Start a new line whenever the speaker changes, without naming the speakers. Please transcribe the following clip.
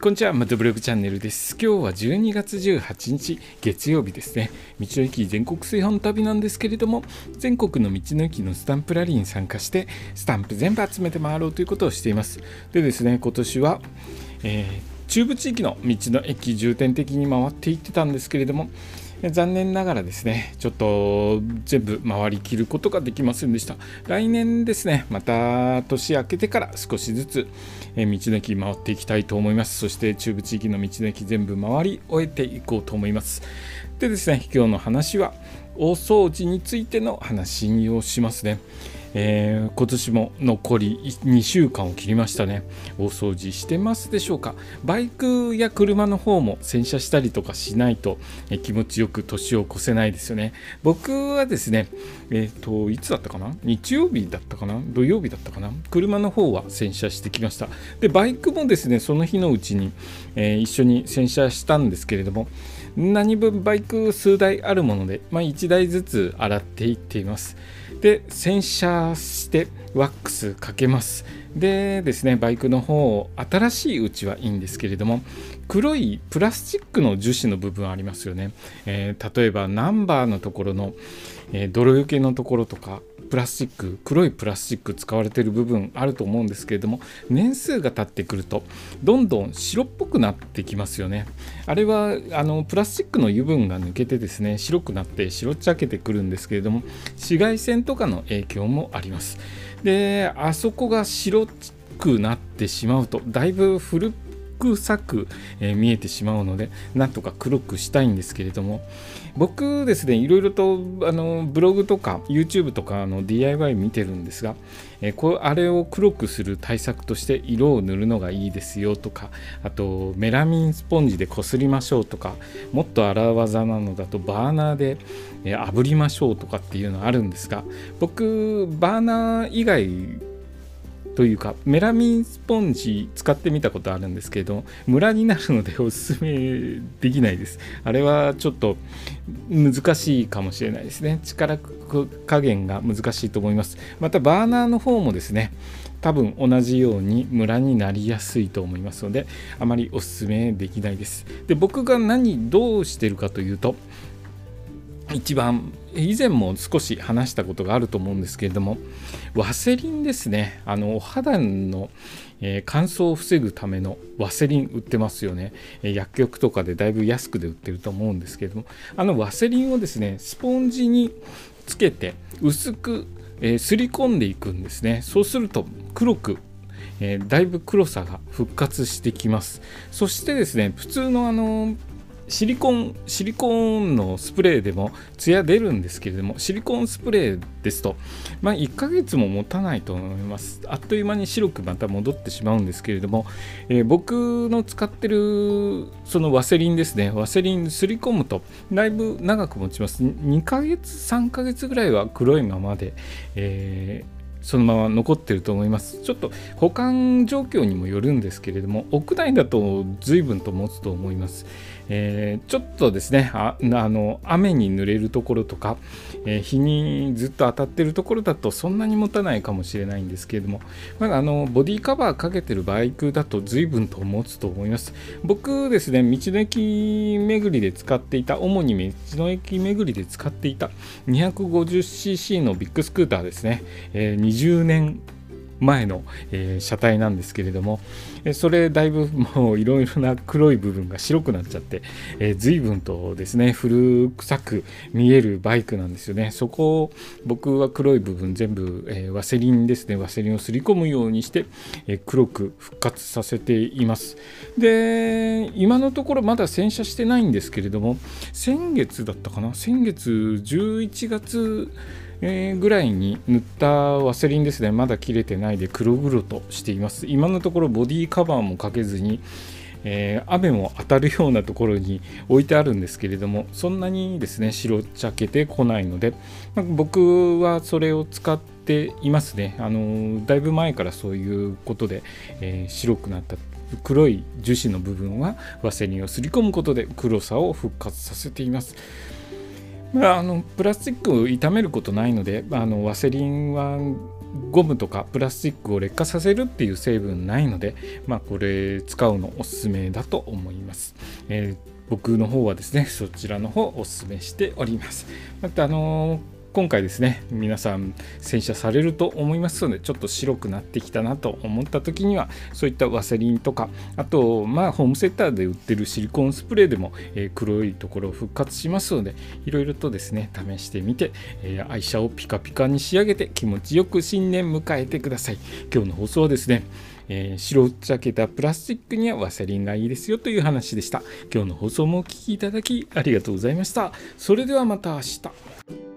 こんにちは、マトブログチャンネルです。今日は12月18日、月曜日ですね。道の駅全国炊飯旅なんですけれども、全国の道の駅のスタンプラリーに参加して、スタンプ全部集めて回ろうということをしています。でですね、今年は、えー、中部地域の道の駅重点的に回っていってたんですけれども、残念ながらですね、ちょっと全部回りきることができませんでした。来年ですね、また年明けてから少しずつ道の駅回っていきたいと思います。そして中部地域の道の駅全部回り終えていこうと思います。でですね、今日の話は大掃除についての話をしますね。えー、今年も残り2週間を切りましたね。大掃除してますでしょうか。バイクや車の方も洗車したりとかしないと、えー、気持ちよく年を越せないですよね。僕はですねえっ、ー、といつだったかな？日曜日だったかな？土曜日だったかな？車の方は洗車してきました。でバイクもですねその日のうちに、え一緒に洗車したんですけれども何分バイク数台あるもので、まあ、1台ずつ洗っていっています。で洗車してワックスかけます。でですねバイクの方新しいうちはいいんですけれども黒いプラスチックの樹脂の部分ありますよね、えー、例えばナンバーのところの、えー、泥よけのところとかプラスチック黒いプラスチック使われてる部分あると思うんですけれども年数が経ってくるとどんどん白っぽくなってきますよね。あれはあのプラスチックの油分が抜けてですね白くなって白っちゃけてくるんですけれども紫外線とかの影響もあります。であそこが白くなってしまうとだいぶ古っ臭く、え、見えてしまうのでなんとか黒くしたいんですけれども僕ですねいろいろとあのブログとか YouTube とかの DIY 見てるんですが、えー、こあれを黒くする対策として色を塗るのがいいですよとかあとメラミンスポンジでこすりましょうとかもっと荒技なのだとバーナーで、えー、炙りましょうとかっていうのあるんですが僕バーナー以外というかメラミンスポンジ使ってみたことあるんですけどムラになるのでおすすめできないです。あれはちょっと難しいかもしれないですね。力加減が難しいと思います。またバーナーの方もですね多分同じようにムラになりやすいと思いますのであまりおすすめできないです。で僕が何どうしてるかというと一番以前も少し話したことがあると思うんですけれどもワセリンですね。あのお肌の、え、乾燥を防ぐためのワセリン売ってますよね、薬局とかでだいぶ安くで売ってると思うんですけれどもあのワセリンをですねスポンジにつけて薄く、え、すり込んでいくんですね。そうすると黒くえ、だいぶ黒さが復活してきます。そしてですね普通のあのシリコン、シリコンのスプレーでもツヤ出るんですけれども、シリコンスプレーですと、まあ、1ヶ月も持たないと思います。あっという間に白くまた戻ってしまうんですけれども、えー、僕の使ってるそのワセリンですね、ワセリンすり込むとだいぶ長く持ちます。2ヶ月、3ヶ月ぐらいは黒いままで、えーそのまま残ってると思います。ちょっと保管状況にもよるんですけれども屋内だと随分と持つと思います、えー、ちょっとですねあの雨に濡れるところとか、えー、日にずっと当たってるところだとそんなに持たないかもしれないんですけれども、まあ、あのボディカバーかけてるバイクだと随分と持つと思います。僕ですね道の駅巡りで使っていた主に道の駅巡りで使っていた 250cc のビッグスクーターですね、えー20年前の、えー、車体なんですけれども、えそれだいぶもういろいろな黒い部分が白くなっちゃって、えー、随分とですね古臭く見えるバイクなんですよね。そこを僕は黒い部分全部、えー、ワセリンですね。ワセリンをすり込むようにして、えー、黒く復活させています。で今のところまだ洗車してないんですけれども先月だったかな？先月11月えー、ぐらいに塗ったワセリンですね。まだ切れてないで黒々としています。今のところボディカバーもかけずにえー、雨も当たるようなところに置いてあるんですけれどもそんなにですね白っちゃけてこないので、まあ、僕はそれを使っていますね。あのだいぶ前からそういうことで、えー、白くなった黒い樹脂の部分はワセリンをすり込むことで黒さを復活させています。まあ、あのプラスチックを傷めることないのであのワセリンはゴムとかプラスチックを劣化させるっていう成分ないので、まあ、これ使うのおすすめだと思います。えー僕の方はですねそちらの方おすすめしておりますまたあのー今回ですね皆さん洗車されると思いますのでちょっと白くなってきたなと思った時にはそういったワセリンとかあとまあホームセンターで売ってるシリコンスプレーでも、え、黒いところを復活しますのでいろいろとですね試してみて、え、愛車をピカピカに仕上げて気持ちよく新年迎えてください。今日の放送はですねえー、白っちゃけたプラスチックにはワセリンがいいですよという話でした。今日の放送もお聴きいただきありがとうございました。それではまた明日。